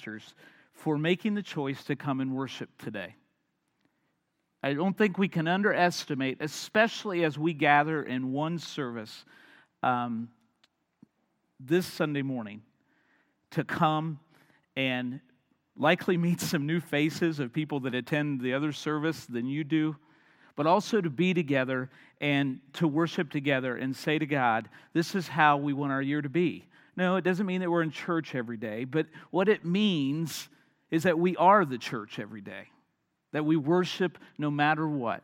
pastors for making the choice to come and worship today. I don't think we can underestimate, especially as we gather in one service um, this Sunday morning, to come and likely meet some new faces of people that attend the other service than you do, but also to be together and to worship together and say to God, This is how we want our year to be. No, it doesn't mean that we're in church every day, but what it means is that we are the church every day that we worship no matter what,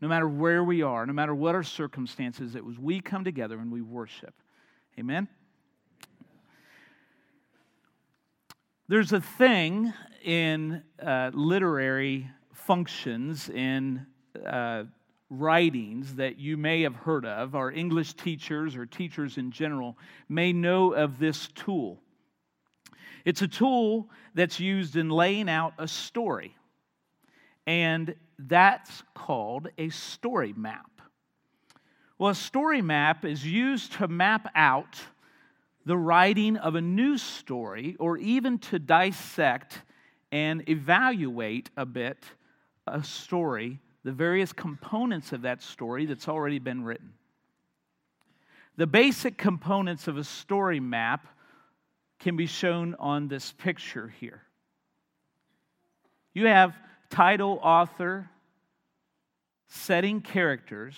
no matter where we are, no matter what our circumstances, it was we come together and we worship. Amen? There's a thing in uh, literary functions, in uh, writings that you may have heard of. Our English teachers or teachers in general may know of this tool. It's a tool that's used in laying out a story and that's called a story map. Well, a story map is used to map out the writing of a news story or even to dissect and evaluate a bit a story, the various components of that story that's already been written. The basic components of a story map can be shown on this picture here. You have title, author, setting characters,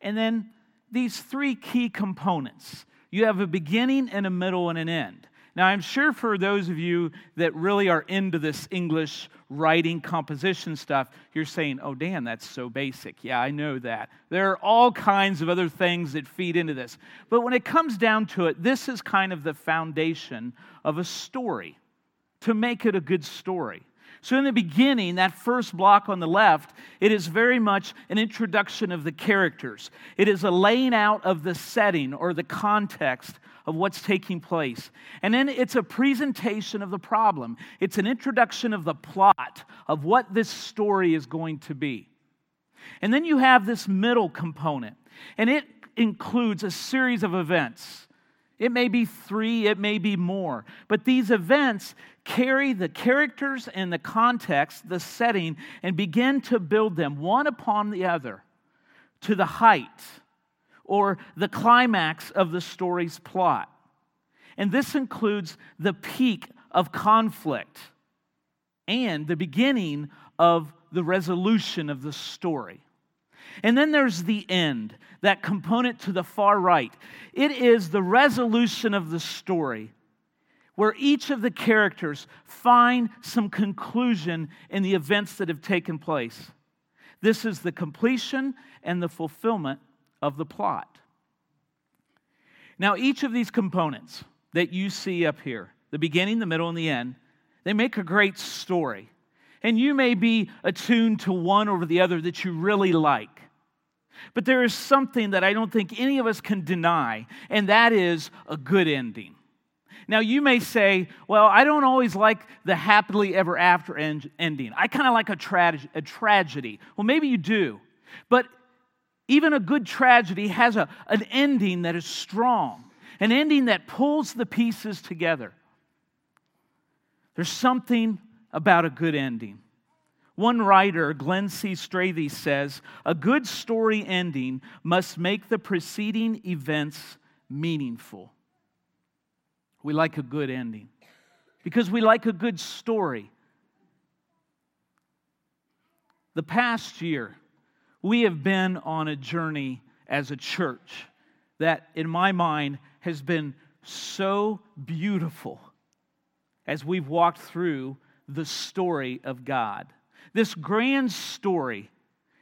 and then these three key components. You have a beginning and a middle and an end. Now, I'm sure for those of you that really are into this English writing composition stuff, you're saying, oh, Dan, that's so basic. Yeah, I know that. There are all kinds of other things that feed into this. But when it comes down to it, this is kind of the foundation of a story to make it a good story. So, in the beginning, that first block on the left, it is very much an introduction of the characters. It is a laying out of the setting or the context of what's taking place. And then it's a presentation of the problem, it's an introduction of the plot of what this story is going to be. And then you have this middle component, and it includes a series of events. It may be three, it may be more. But these events carry the characters and the context, the setting, and begin to build them one upon the other to the height or the climax of the story's plot. And this includes the peak of conflict and the beginning of the resolution of the story. And then there's the end, that component to the far right. It is the resolution of the story where each of the characters find some conclusion in the events that have taken place. This is the completion and the fulfillment of the plot. Now, each of these components that you see up here, the beginning, the middle, and the end, they make a great story. And you may be attuned to one over the other that you really like. But there is something that I don't think any of us can deny, and that is a good ending. Now, you may say, well, I don't always like the happily ever after end- ending. I kind of like a, tra- a tragedy. Well, maybe you do. But even a good tragedy has a, an ending that is strong, an ending that pulls the pieces together. There's something about a good ending. One writer, Glen C. Strathy, says a good story ending must make the preceding events meaningful. We like a good ending because we like a good story. The past year, we have been on a journey as a church that, in my mind, has been so beautiful as we've walked through the story of God this grand story.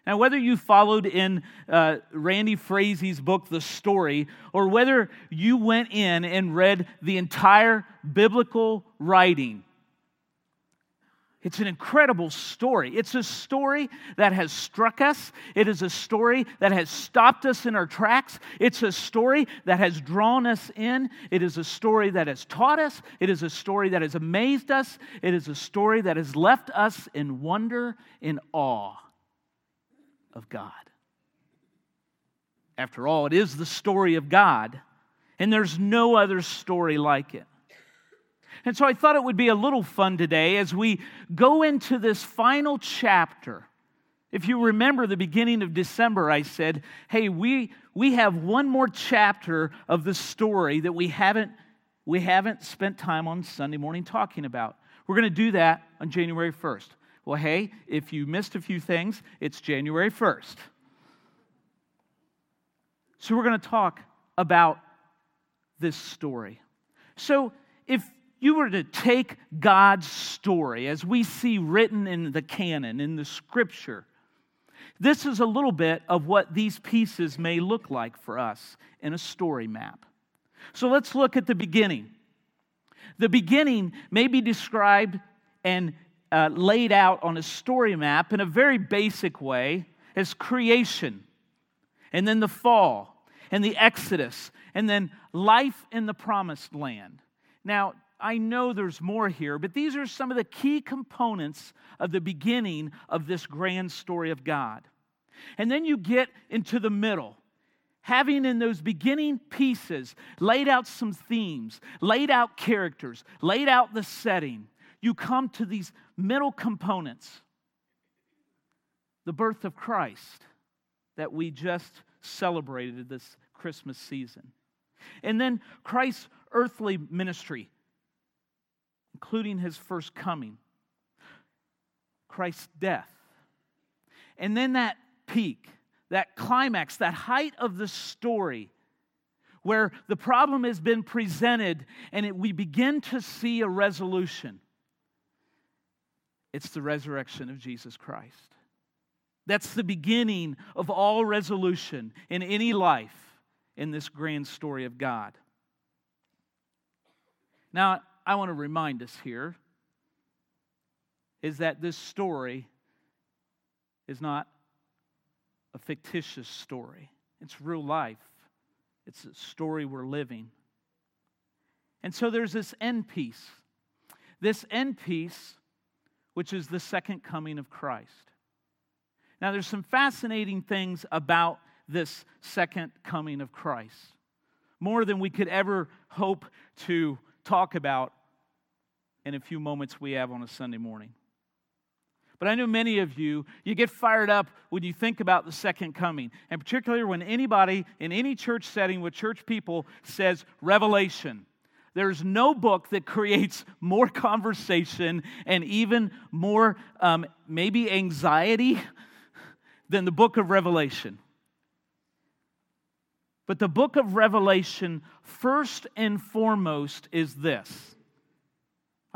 Now, whether you followed in uh, Randy Frazee's book, The Story, or whether you went in and read the entire biblical writing, it's an incredible story. It's a story that has struck us. It is a story that has stopped us in our tracks. It's a story that has drawn us in. It is a story that has taught us. It is a story that has amazed us. It is a story that has left us in wonder, in awe of God. After all, it is the story of God, and there's no other story like it. And so I thought it would be a little fun today as we go into this final chapter. If you remember the beginning of December, I said, hey, we, we have one more chapter of the story that we haven't, we haven't spent time on Sunday morning talking about. We're going to do that on January 1st. Well, hey, if you missed a few things, it's January 1st. So we're going to talk about this story. So if you were to take God's story as we see written in the canon, in the scripture, this is a little bit of what these pieces may look like for us in a story map. So let's look at the beginning. The beginning may be described and uh, laid out on a story map in a very basic way as creation, and then the fall, and the Exodus, and then life in the promised land. Now, I know there's more here, but these are some of the key components of the beginning of this grand story of God. And then you get into the middle, having in those beginning pieces laid out some themes, laid out characters, laid out the setting. You come to these middle components the birth of Christ that we just celebrated this Christmas season. And then Christ's earthly ministry, including his first coming, Christ's death. And then that peak, that climax, that height of the story where the problem has been presented and it, we begin to see a resolution. It's the resurrection of Jesus Christ. That's the beginning of all resolution in any life in this grand story of God. Now, I want to remind us here is that this story is not a fictitious story, it's real life, it's a story we're living. And so there's this end piece. This end piece, which is the second coming of Christ. Now, there's some fascinating things about this second coming of Christ, more than we could ever hope to talk about in a few moments we have on a Sunday morning. But I know many of you, you get fired up when you think about the second coming, and particularly when anybody in any church setting with church people says revelation. There's no book that creates more conversation and even more um, maybe anxiety than the book of Revelation. But the book of Revelation, first and foremost, is this.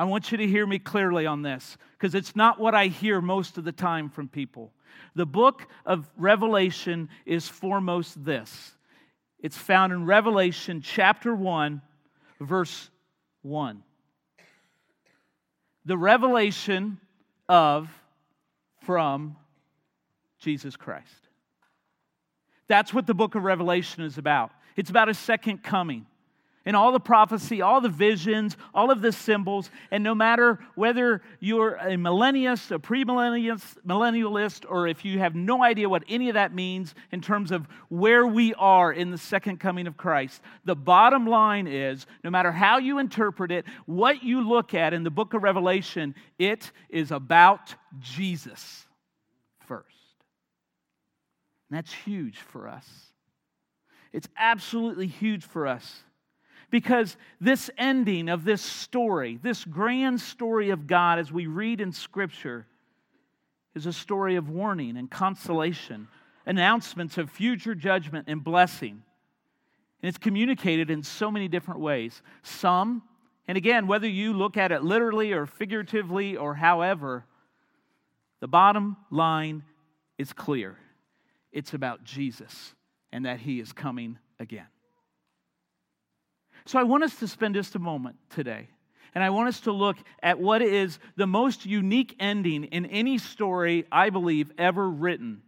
I want you to hear me clearly on this because it's not what I hear most of the time from people. The book of Revelation is foremost this it's found in Revelation chapter 1, verse 1. The revelation of, from Jesus Christ. That's what the book of Revelation is about. It's about a second coming. And all the prophecy, all the visions, all of the symbols, and no matter whether you're a millennialist, a premillennialist, millennialist, or if you have no idea what any of that means in terms of where we are in the second coming of Christ, the bottom line is no matter how you interpret it, what you look at in the book of Revelation, it is about Jesus first. And that's huge for us. It's absolutely huge for us because this ending of this story, this grand story of God as we read in Scripture, is a story of warning and consolation, announcements of future judgment and blessing. And it's communicated in so many different ways. Some, and again, whether you look at it literally or figuratively or however, the bottom line is clear it's about Jesus and that he is coming again. So I want us to spend just a moment today. And I want us to look at what is the most unique ending in any story, I believe, ever written.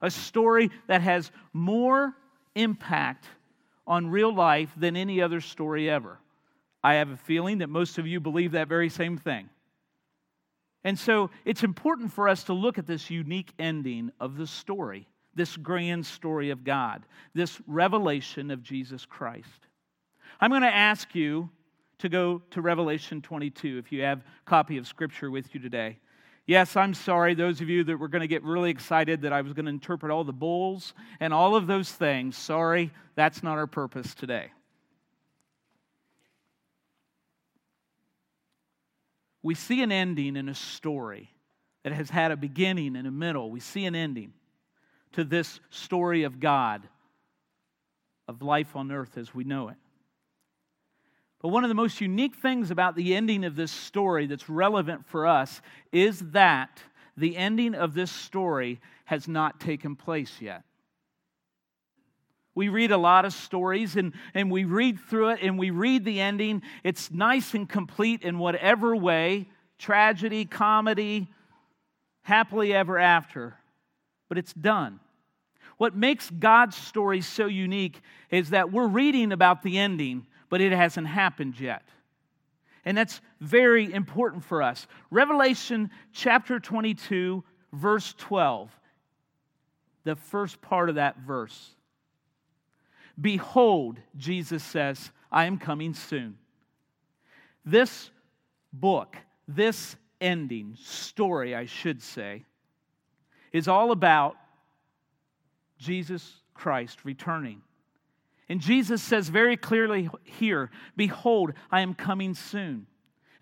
A story that has more impact on real life than any other story ever. I have a feeling that most of you believe that very same thing. And so it's important for us to look at this unique ending of the story, this grand story of God, this revelation of Jesus Christ. I'm going to ask you to go to Revelation 22 if you have a copy of Scripture with you today. Yes, I'm sorry, those of you that were going to get really excited that I was going to interpret all the bowls and all of those things. Sorry, that's not our purpose today. We see an ending in a story that has had a beginning and a middle. We see an ending to this story of God, of life on earth as we know it. But one of the most unique things about the ending of this story that's relevant for us is that the ending of this story has not taken place yet. We read a lot of stories and, and we read through it and we read the ending. It's nice and complete in whatever way tragedy, comedy, happily ever after. But it's done. What makes God's story so unique is that we're reading about the ending, but it hasn't happened yet. And that's very important for us. Revelation chapter 22, verse 12, the first part of that verse. Behold, Jesus says, I am coming soon. This book, this ending, story, I should say, is all about Jesus Christ returning. And Jesus says very clearly here, Behold, I am coming soon.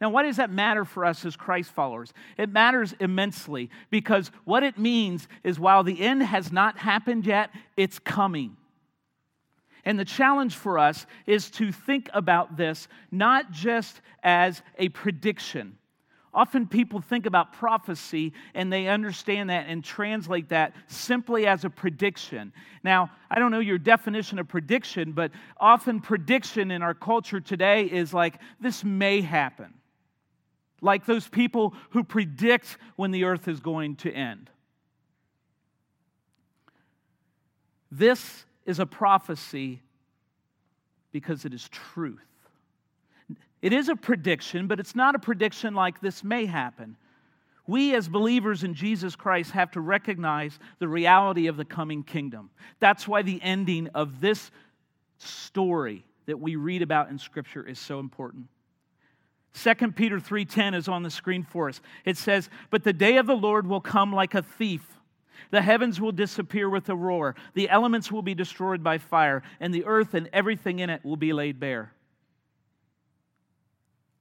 Now, why does that matter for us as Christ followers? It matters immensely because what it means is while the end has not happened yet, it's coming. And the challenge for us is to think about this not just as a prediction Often people think about prophecy and they understand that and translate that simply as a prediction. Now, I don't know your definition of prediction, but often prediction in our culture today is like, this may happen. Like those people who predict when the earth is going to end. This is a prophecy because it is truth. It is a prediction, but it's not a prediction like this may happen. We, as believers in Jesus Christ, have to recognize the reality of the coming kingdom. That's why the ending of this story that we read about in Scripture is so important. 2 Peter 3:10 is on the screen for us. It says, "But the day of the Lord will come like a thief. The heavens will disappear with a roar, the elements will be destroyed by fire, and the earth and everything in it will be laid bare."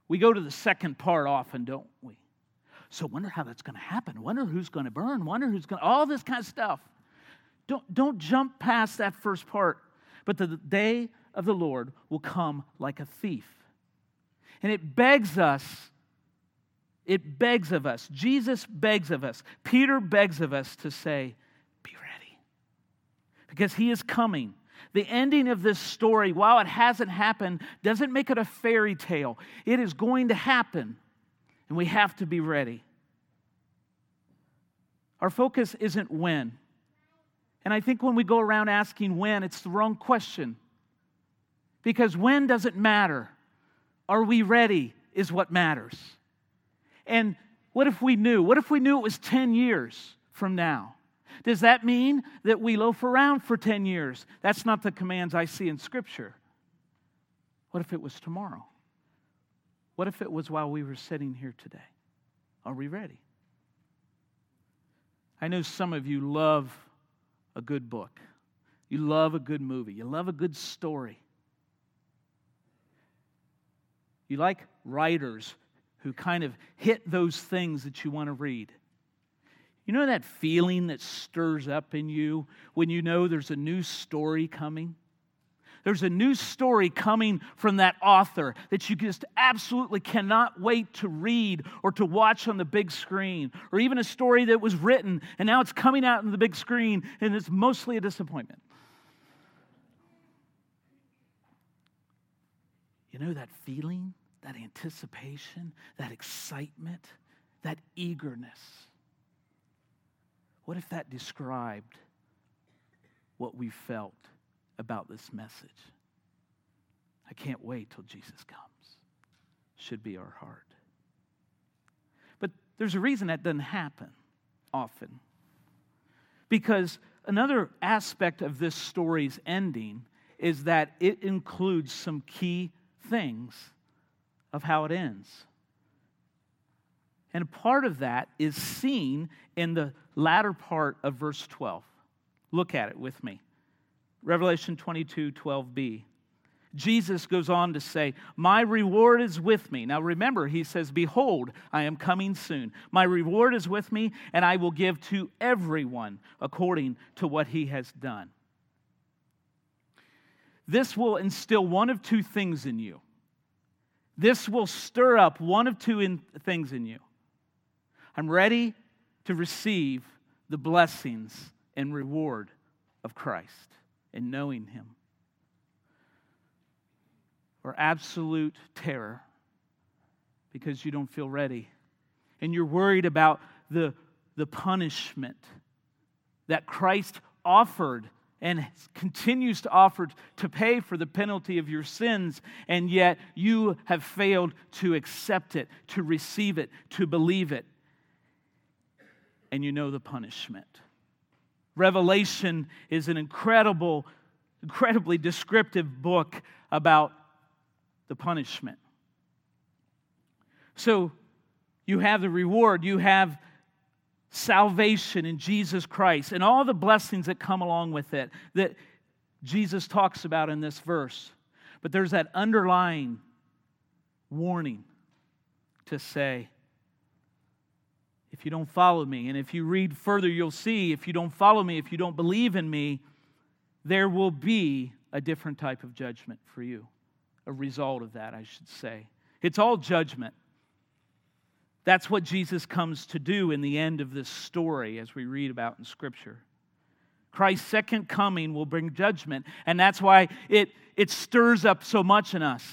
We go to the second part often, don't we? So wonder how that's going to happen. Wonder who's going to burn. Wonder who's going to, all this kind of stuff. Don't, don't jump past that first part. But the day of the Lord will come like a thief. And it begs us, it begs of us, Jesus begs of us, Peter begs of us to say, be ready. Because he is coming the ending of this story, while it hasn't happened, doesn't make it a fairy tale. It is going to happen, and we have to be ready. Our focus isn't when. And I think when we go around asking when, it's the wrong question. Because when doesn't matter. Are we ready is what matters. And what if we knew? What if we knew it was 10 years from now? Does that mean that we loaf around for 10 years? That's not the commands I see in Scripture. What if it was tomorrow? What if it was while we were sitting here today? Are we ready? I know some of you love a good book. You love a good movie. You love a good story. You like writers who kind of hit those things that you want to read. You know that feeling that stirs up in you when you know there's a new story coming? There's a new story coming from that author that you just absolutely cannot wait to read or to watch on the big screen, or even a story that was written and now it's coming out on the big screen and it's mostly a disappointment. You know that feeling, that anticipation, that excitement, that eagerness. What if that described what we felt about this message? I can't wait till Jesus comes. Should be our heart. But there's a reason that doesn't happen often. Because another aspect of this story's ending is that it includes some key things of how it ends. And part of that is seen in the latter part of verse 12. Look at it with me. Revelation 22 12b. Jesus goes on to say, My reward is with me. Now remember, he says, Behold, I am coming soon. My reward is with me, and I will give to everyone according to what he has done. This will instill one of two things in you. This will stir up one of two in, things in you. I'm ready to receive the blessings and reward of Christ and knowing Him. Or absolute terror because you don't feel ready and you're worried about the, the punishment that Christ offered and continues to offer to pay for the penalty of your sins, and yet you have failed to accept it, to receive it, to believe it. And you know the punishment. Revelation is an incredible, incredibly descriptive book about the punishment. So you have the reward, you have salvation in Jesus Christ and all the blessings that come along with it that Jesus talks about in this verse. But there's that underlying warning to say, if you don't follow me, and if you read further, you'll see if you don't follow me, if you don't believe in me, there will be a different type of judgment for you. A result of that, I should say. It's all judgment. That's what Jesus comes to do in the end of this story, as we read about in Scripture. Christ's second coming will bring judgment, and that's why it, it stirs up so much in us.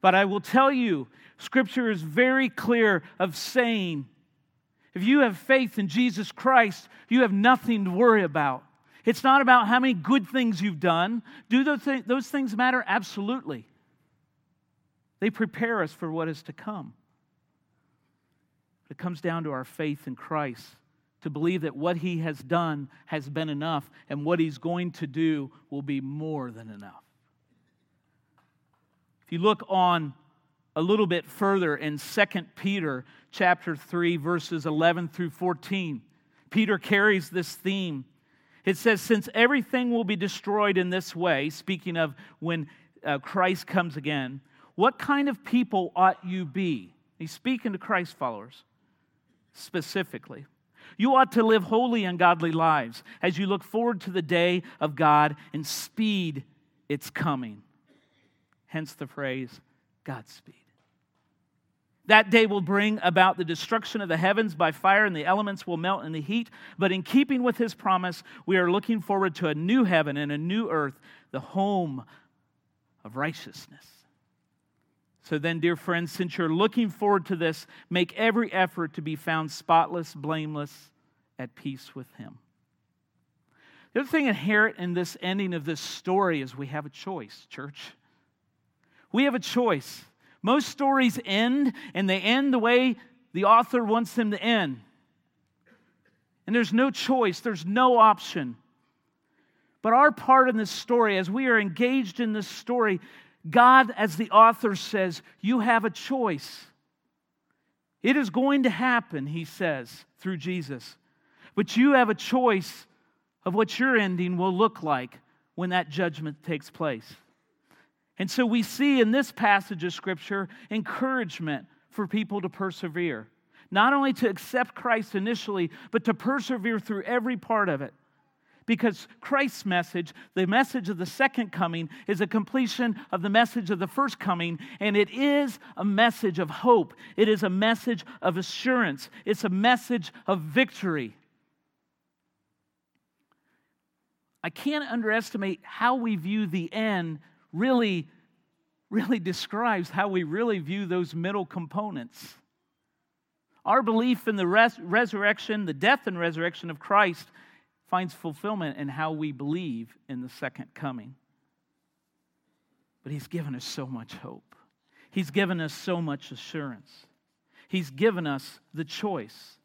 But I will tell you, Scripture is very clear of saying if you have faith in Jesus Christ, you have nothing to worry about. It's not about how many good things you've done. Do those, th- those things matter? Absolutely. They prepare us for what is to come. It comes down to our faith in Christ to believe that what he has done has been enough and what he's going to do will be more than enough. If you look on a little bit further in 2 Peter chapter 3 verses 11 through 14, Peter carries this theme. It says since everything will be destroyed in this way, speaking of when uh, Christ comes again, what kind of people ought you be? He's speaking to Christ followers specifically. You ought to live holy and godly lives as you look forward to the day of God and speed its coming. Hence the phrase, Godspeed. That day will bring about the destruction of the heavens by fire, and the elements will melt in the heat. But in keeping with his promise, we are looking forward to a new heaven and a new earth, the home of righteousness. So then, dear friends, since you're looking forward to this, make every effort to be found spotless, blameless, at peace with Him. The other thing inherent in this ending of this story is we have a choice, church. We have a choice. Most stories end, and they end the way the author wants them to end. And there's no choice, there's no option. But our part in this story, as we are engaged in this story, God, as the author says, you have a choice. It is going to happen, he says, through Jesus. But you have a choice of what your ending will look like when that judgment takes place. And so we see in this passage of Scripture encouragement for people to persevere. Not only to accept Christ initially, but to persevere through every part of it. Because Christ's message, the message of the second coming, is a completion of the message of the first coming, and it is a message of hope. It is a message of assurance. It's a message of victory. I can't underestimate how we view the end, really, really describes how we really view those middle components. Our belief in the res- resurrection, the death and resurrection of Christ, finds fulfillment in how we believe in the second coming. But He's given us so much hope, He's given us so much assurance, He's given us the choice.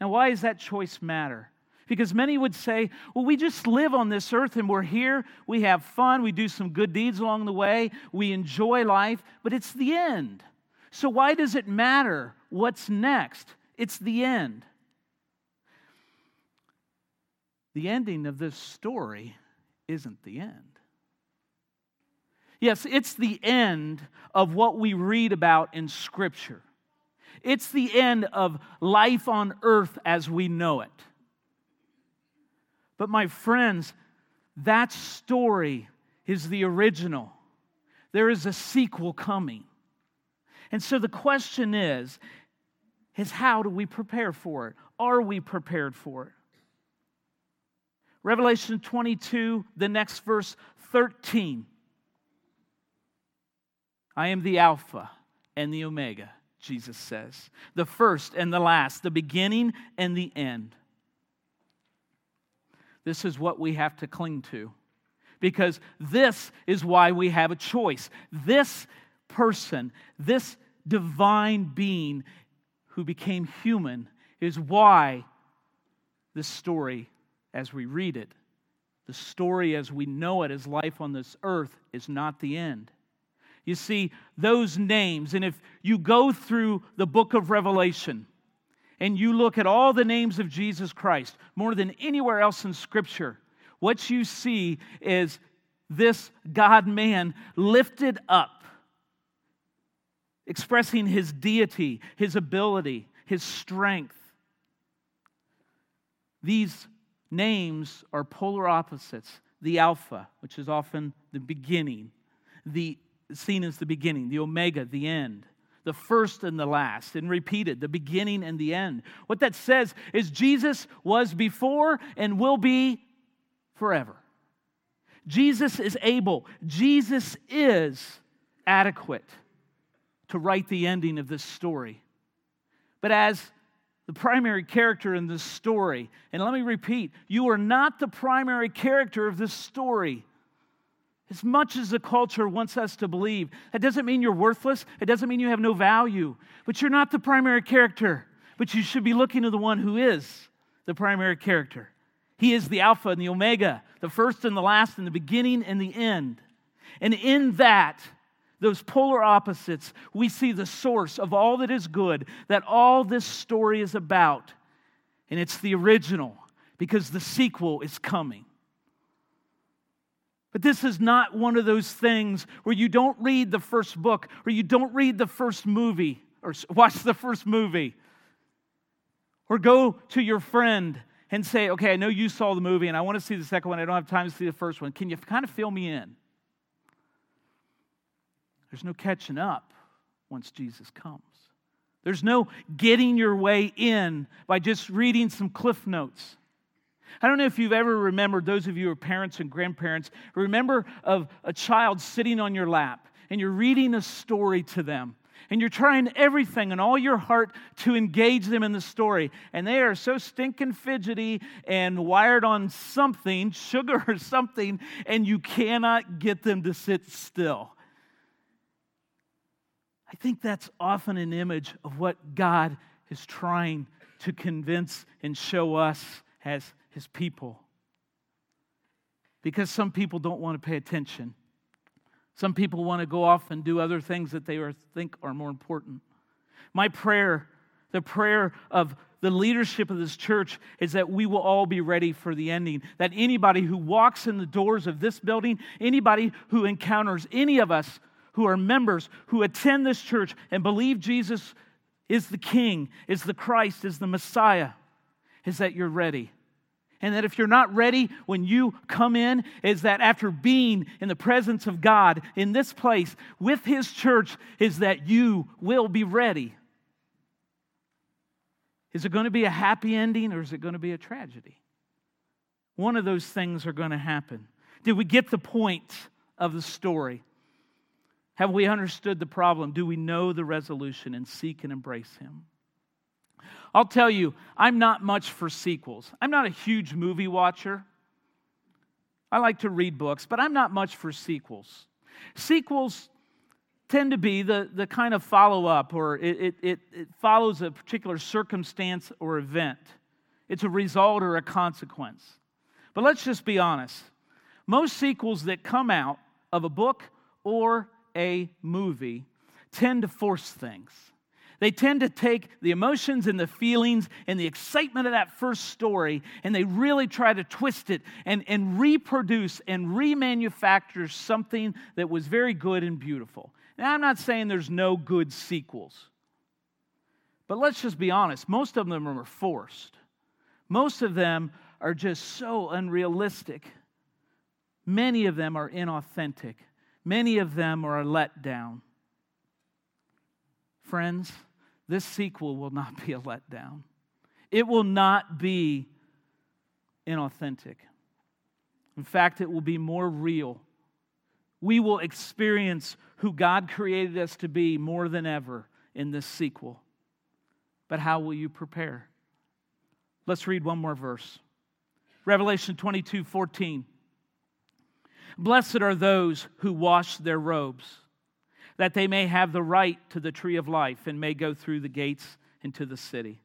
Now, why does that choice matter? Because many would say, well, we just live on this earth and we're here, we have fun, we do some good deeds along the way, we enjoy life, but it's the end. So why does it matter what's next? It's the end. The ending of this story isn't the end. Yes, it's the end of what we read about in Scripture. It's the end of life on earth as we know it. But, my friends, that story is the original. There is a sequel coming. And so the question is, is how do we prepare for it? Are we prepared for it? Revelation 22, the next verse 13. I am the Alpha and the Omega, Jesus says, the first and the last, the beginning and the end. This is what we have to cling to because this is why we have a choice. This person, this divine being who became human, is why this story, as we read it, the story as we know it as life on this earth, is not the end. You see, those names, and if you go through the book of Revelation and you look at all the names of Jesus Christ more than anywhere else in Scripture, what you see is this God man lifted up, expressing his deity, his ability, his strength. These names are polar opposites the Alpha, which is often the beginning, the seen as the beginning, the Omega, the end, the first and the last, and repeated, the beginning and the end. What that says is Jesus was before and will be forever. Jesus is able, Jesus is adequate to write the ending of this story. But as the primary character in this story, and let me repeat, you are not the primary character of this story. As much as the culture wants us to believe, that doesn't mean you're worthless. It doesn't mean you have no value. But you're not the primary character. But you should be looking to the one who is the primary character. He is the Alpha and the Omega, the first and the last, and the beginning and the end. And in that, those polar opposites, we see the source of all that is good, that all this story is about. And it's the original, because the sequel is coming. But this is not one of those things where you don't read the first book or you don't read the first movie or watch the first movie or go to your friend and say, okay, I know you saw the movie and I want to see the second one. I don't have time to see the first one. Can you kind of fill me in? There's no catching up once Jesus comes. There's no getting your way in by just reading some cliff notes. I don't know if you've ever remembered, those of you who are parents and grandparents, remember of a child sitting on your lap and you're reading a story to them and you're trying everything and all your heart to engage them in the story. And they are so stinking fidgety and wired on something, sugar or something, and you cannot get them to sit still. I think that's often an image of what God is trying to convince and show us as his people. Because some people don't want to pay attention. Some people want to go off and do other things that they think are more important. My prayer, the prayer of the leadership of this church, is that we will all be ready for the ending. That anybody who walks in the doors of this building, anybody who encounters any of us who are members, who attend this church and believe Jesus is the King, is the Christ, is the Messiah, is that you're ready and that if you're not ready when you come in, is that after being in the presence of God in this place with His church, is that you will be ready. Is it going to be a happy ending or is it going to be a tragedy? One of those things are going to happen. Did we get the point of the story? Have we understood the problem? Do we know the resolution and seek and embrace Him? I'll tell you, I'm not much for sequels. I'm not a huge movie watcher. I like to read books, but I'm not much for sequels. Sequels tend to be the, the kind of follow up, or it, it, it, it follows a particular circumstance or event. it's a result or a consequence. But let's just be honest. Most sequels that come out of a book or a movie tend to force things. They tend to take the emotions and the feelings and the excitement of that first story and they really try to twist it and, and reproduce and remanufacture something that was very good and beautiful. Now, I'm not saying there's no good sequels, but let's just be honest. Most of them are forced, most of them are just so unrealistic. Many of them are inauthentic, many of them are a letdown. Friends, this sequel will not be a letdown. It will not be inauthentic. In fact, it will be more real. We will experience who God created us to be more than ever in this sequel. But how will you prepare? Let's read one more verse. Revelation 22 14. Blessed are those who wash their robes that they may have the right to the tree of life and may go through the gates into the city.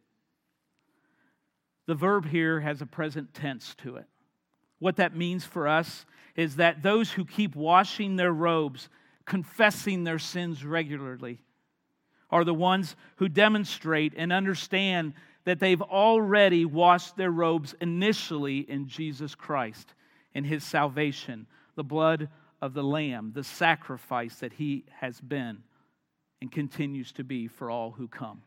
The verb here has a present tense to it. What that means for us is that those who keep washing their robes, confessing their sins regularly, are the ones who demonstrate and understand that they've already washed their robes initially in Jesus Christ in his salvation, the blood of the Lamb, the sacrifice that he has been and continues to be for all who come.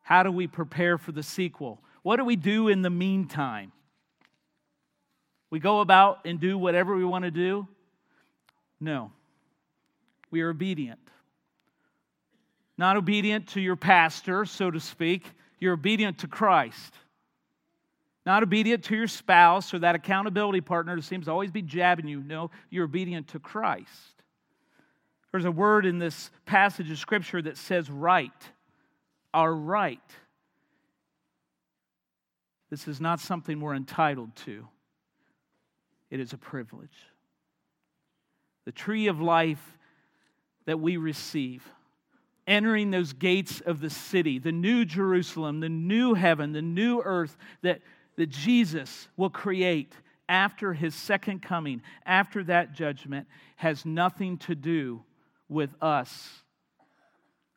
How do we prepare for the sequel? What do we do in the meantime? We go about and do whatever we want to do? No. We are obedient. Not obedient to your pastor, so to speak. You're obedient to Christ not obedient to your spouse or that accountability partner who seems to always be jabbing you. No, you're obedient to Christ. There's a word in this passage of Scripture that says right, our right. This is not something we're entitled to, it is a privilege. The tree of life that we receive entering those gates of the city, the new Jerusalem, the new heaven, the new earth that that Jesus will create after his second coming, after that judgment, has nothing to do with us,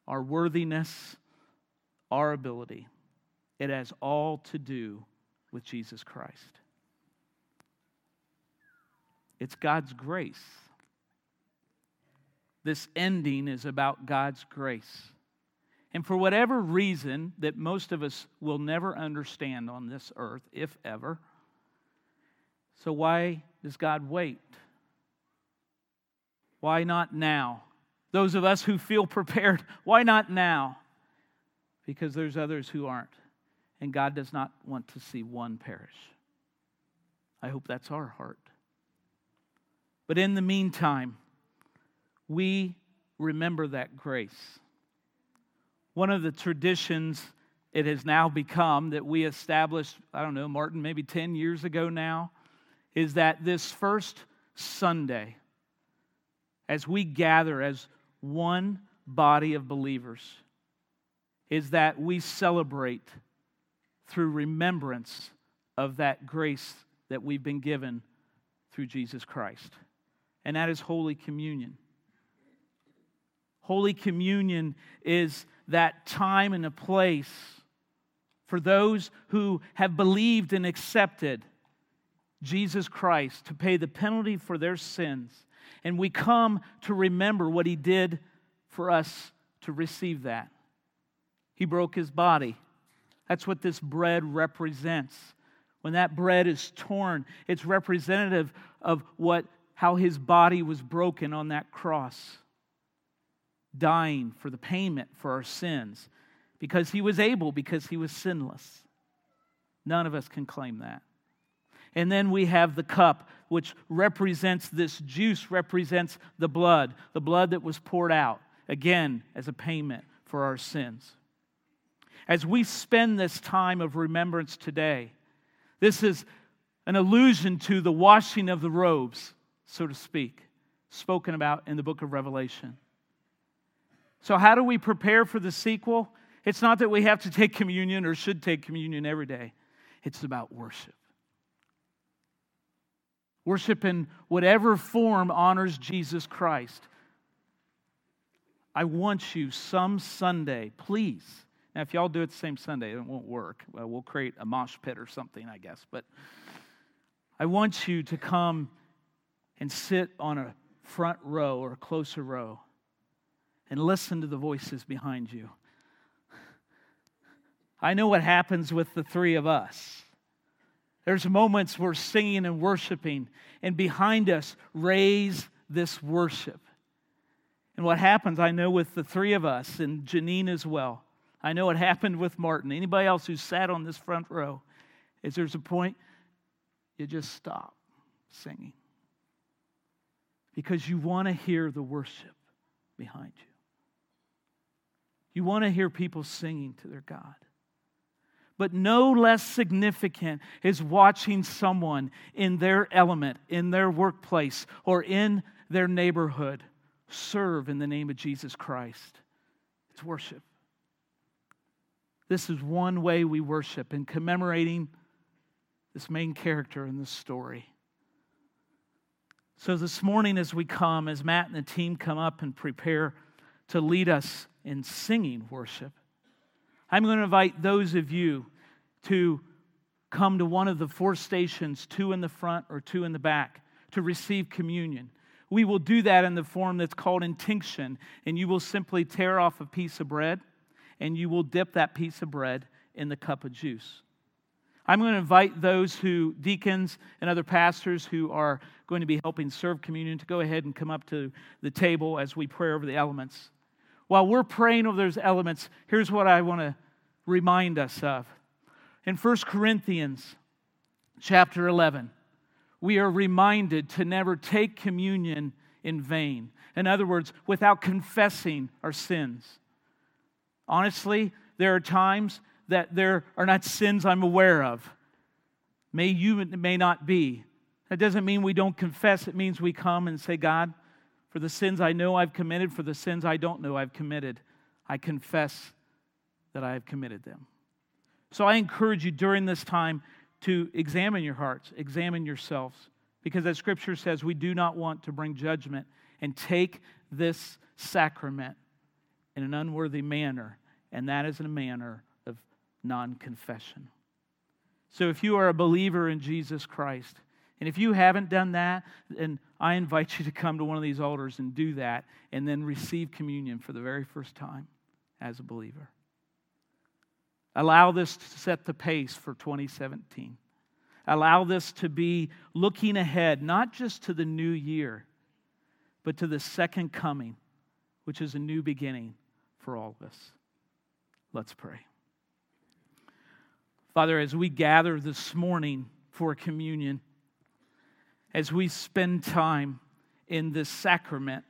our worthiness, our ability. It has all to do with Jesus Christ. It's God's grace. This ending is about God's grace. And for whatever reason that most of us will never understand on this earth, if ever, so why does God wait? Why not now? Those of us who feel prepared, why not now? Because there's others who aren't. And God does not want to see one perish. I hope that's our heart. But in the meantime, we remember that grace one of the traditions it has now become that we established, I don't know, Martin, maybe 10 years ago now, is that this first Sunday, as we gather as one body of believers, is that we celebrate through remembrance of that grace that we've been given through Jesus Christ. And that is Holy Communion. Holy Communion is that time and a place for those who have believed and accepted Jesus Christ to pay the penalty for their sins. And we come to remember what he did for us to receive that. He broke his body. That's what this bread represents. When that bread is torn, it's representative of what how his body was broken on that cross dying for the payment for our sins because he was able, because he was sinless. None of us can claim that. And then we have the cup, which represents this juice, represents the blood, the blood that was poured out, again, as a payment for our sins. As we spend this time of remembrance today, this is an allusion to the washing of the robes, so to speak, spoken about in the book of Revelation. So, how do we prepare for the sequel? It's not that we have to take communion or should take communion every day, it's about worship. Worship in whatever form honors Jesus Christ. I want you some Sunday, please. Now, if y'all do it the same Sunday, it won't work. Well, we'll create a mosh pit or something, I guess. But I want you to come and sit on a front row or a closer row and listen to the voices behind you. I know what happens with the three of us. There's moments we're singing and worshiping, and behind us, raise this worship. And what happens, I know, with the three of us, and Janine as well. I know it happened with Martin. Anybody else who sat on this front row, is there's a point you just stop singing because you want to hear the worship behind you. You want to hear people singing to their God. But no less significant is watching someone in their element, in their workplace, or in their neighborhood serve in the name of Jesus Christ. It's worship. This is one way we worship in commemorating this main character in this story. So, this morning, as we come, as Matt and the team come up and prepare to lead us in singing worship, I'm going to invite those of you to come to one of the four stations, two in the front or two in the back, to receive communion. We will do that in the form that's called intinction, and you will simply tear off a piece of bread and you will dip that piece of bread in the cup of juice. I'm going to invite those who, deacons and other pastors who are going to be helping serve communion, to go ahead and come up to the table as we pray over the elements. While we're praying over those elements, here's what I want to remind us of. In 1 Corinthians chapter 11, we are reminded to never take communion in vain. In other words, without confessing our sins. Honestly, there are times that there are not sins I'm aware of. May you may not be. That doesn't mean we don't confess. It means we come and say, God, for the sins I know I've committed, for the sins I don't know I've committed, I confess that I have committed them. So I encourage you during this time to examine your hearts, examine yourselves, because as Scripture says, we do not want to bring judgment and take this sacrament in an unworthy manner, and that is in a manner of non confession. So if you are a believer in Jesus Christ, and if you haven't done that, then I invite you to come to one of these altars and do that, and then receive communion for the very first time as a believer. Allow this to set the pace for 2017. Allow this to be looking ahead, not just to the new year, but to the second coming, which is a new beginning for all of us. Let's pray. Father, as we gather this morning for communion, as we spend time in this sacrament,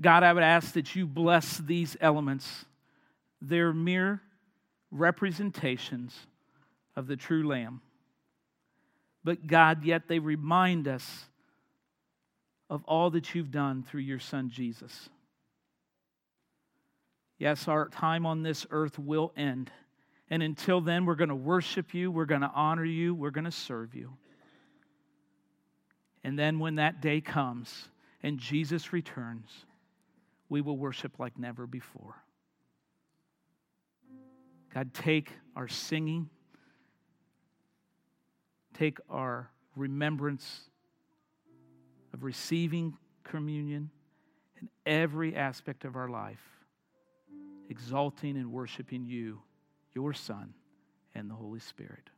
God, I would ask that you bless these elements. They're mere representations of the true Lamb. But God, yet they remind us of all that you've done through your Son Jesus. Yes, our time on this earth will end. And until then, we're going to worship you, we're going to honor you, we're going to serve you. And then when that day comes and Jesus returns, we will worship like never before. God, take our singing, take our remembrance of receiving communion in every aspect of our life, exalting and worshiping you your Son, and the Holy Spirit.